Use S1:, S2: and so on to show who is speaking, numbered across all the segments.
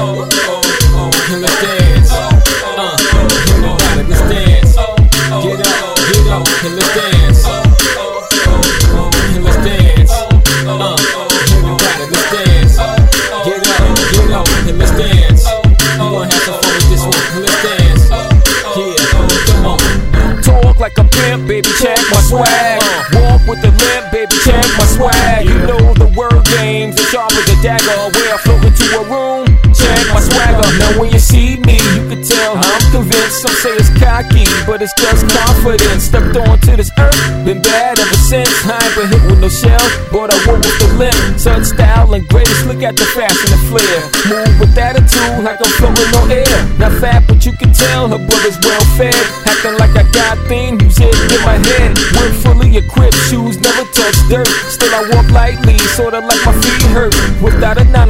S1: oh, oh, let's dance. Uh, everybody, let's dance. Get up, get up, and let's dance. And let's dance. Uh, everybody, let's dance. Get up, get up, and let's dance. We gonna have some fun with this one. Let's dance. Yeah, come on.
S2: Talk like a pimp, baby, check my swag. Walk with the limp, baby, check my swag. You know the word games, as sharp as a dagger. Where I float into a room, my swagger. Now when you see me, you can tell I'm convinced. Some say it's cocky, but it's just confidence. Stepped onto this earth, been bad ever since. I ain't been hit with no shell, but I walk with the limp. Such style and grace, look at the fashion and flair. Move with attitude like I'm floating on air. Not fat, but you can tell her brother's well fed. Acting like I got things music in my head. Work fully equipped, shoes never touch dirt. Still I walk lightly, sorta like my feet hurt. Without a 9 to 5,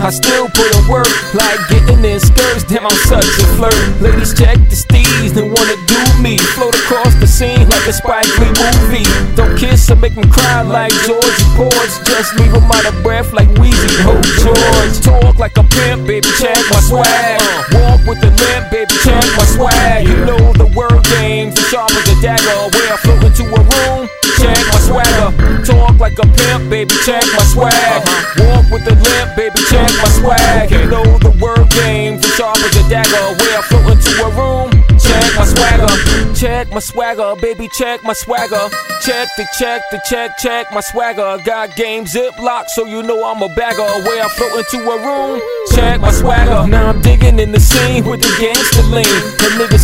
S2: I still put in work. Like getting in skirts, damn I'm such a flirt. Ladies check the steez, they wanna do me. Float across the scene like a Spike movie. Don't kiss or make them cry like Georgie Porgie. Just leave them out of breath like Weezy. Oh George, talk like a pimp, baby check my swag. Walk with the limp, baby check my swag. You know the word games, as sharp as a dagger. Where I float into a room, check my swagger. Talk like a pimp, baby check my swag. Uh-huh. Walk with a limp, baby check my swag. You know the word game, as sharp as a dagger. Where I float into a room, check my swagger. Check my swagger, baby, check my swagger. Check the check, the check, check my swagger. Got game ziplock, so you know I'm a bagger. Where I float into a room, check my swagger. Now I'm digging in the scene with the gangster lean. The nigga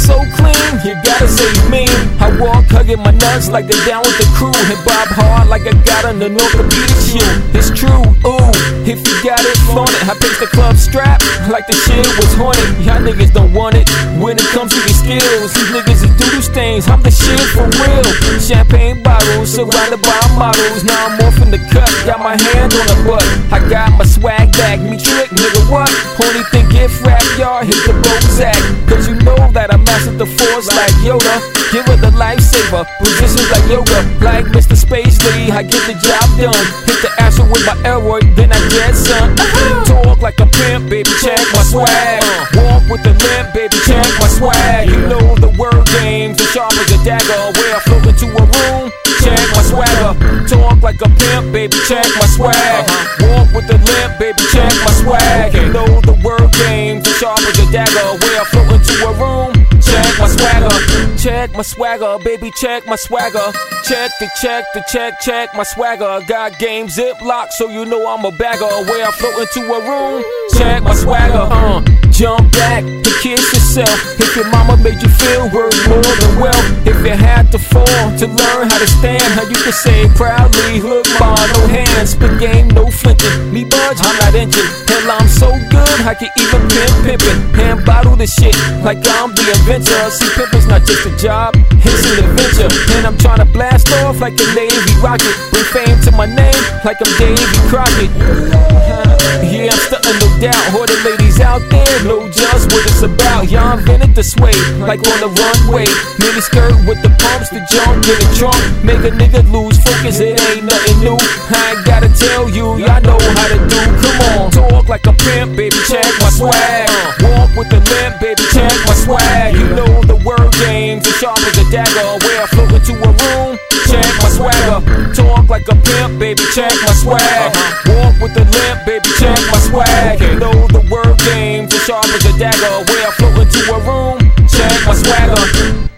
S2: clean, you gotta save me. I walk hugging my nuts like they down with the crew. And bob hard like I got on the orthopedic shoe. It's true, ooh, if you got it, flaunt it. I pace the club strap like the shit was haunted. Y'all niggas don't want it. When it comes to your skills, these niggas is doodle stains. I'm the shit for real. Champagne bottles surrounded by models. Now I'm off in the cut, got my hand on the butt. I got my swag back, me trick, nigga, what? Only thing get rap, y'all hit the Bozak. Cause you know mastered the force like Yoda. Give her the lifesaver, positions like yoga. Like Mr. Spacely, I get the job done. Hit the asshole with my Elroy, then I get some. Talk like a pimp, baby, check my swag. Walk with the limp, baby, check my swag. You know the word games, as sharp as a dagger. Where I float into a room, check my swagger. Talk like a pimp, baby, check my swag. Walk with the limp, baby, check my swag. You know the word games, as sharp as a dagger. Where I float into a room, swagger. Check my swagger, baby, check my swagger. Check the check, the check, check my swagger. Got game ziplock, so you know I'm a bagger. Where I float into a room, check my swagger. Uh, jump back to kiss yourself. If your mama made you feel worth more than wealth. If you had to fall to learn how to stand, how you can say proudly, look, ma, no hands. Spit game, no flinching. Me budge, I'm not injured. Hell, I'm so good, I can even pimp pimpin'. The shit like I'm the inventor. See, pimpin's not just a job, it's an adventure. And I'm trying to blast off like a Navy rocket. Bring fame to my name like I'm Davy Crockett. Yeah, I'm stunting, no doubt. All the ladies out there know just what it's about. Y'all invented the sway, like on the runway. Mini skirt with the pumps, the jump in the trunk. Make a nigga lose focus, it ain't nothing new. I ain't gotta tell you, y'all know how to do. Come on, talk like a pimp, baby, check my swag. Walk with the limp, baby, check my swag. You know the word games, as sharp as a dagger. Where I float into a room, check my swagger. Talk like a pimp, baby, check my swag. Uh-huh. Walk with the limp, baby, check my swag. You know the word games, as sharp as a dagger. Where I float into a room, check my swagger.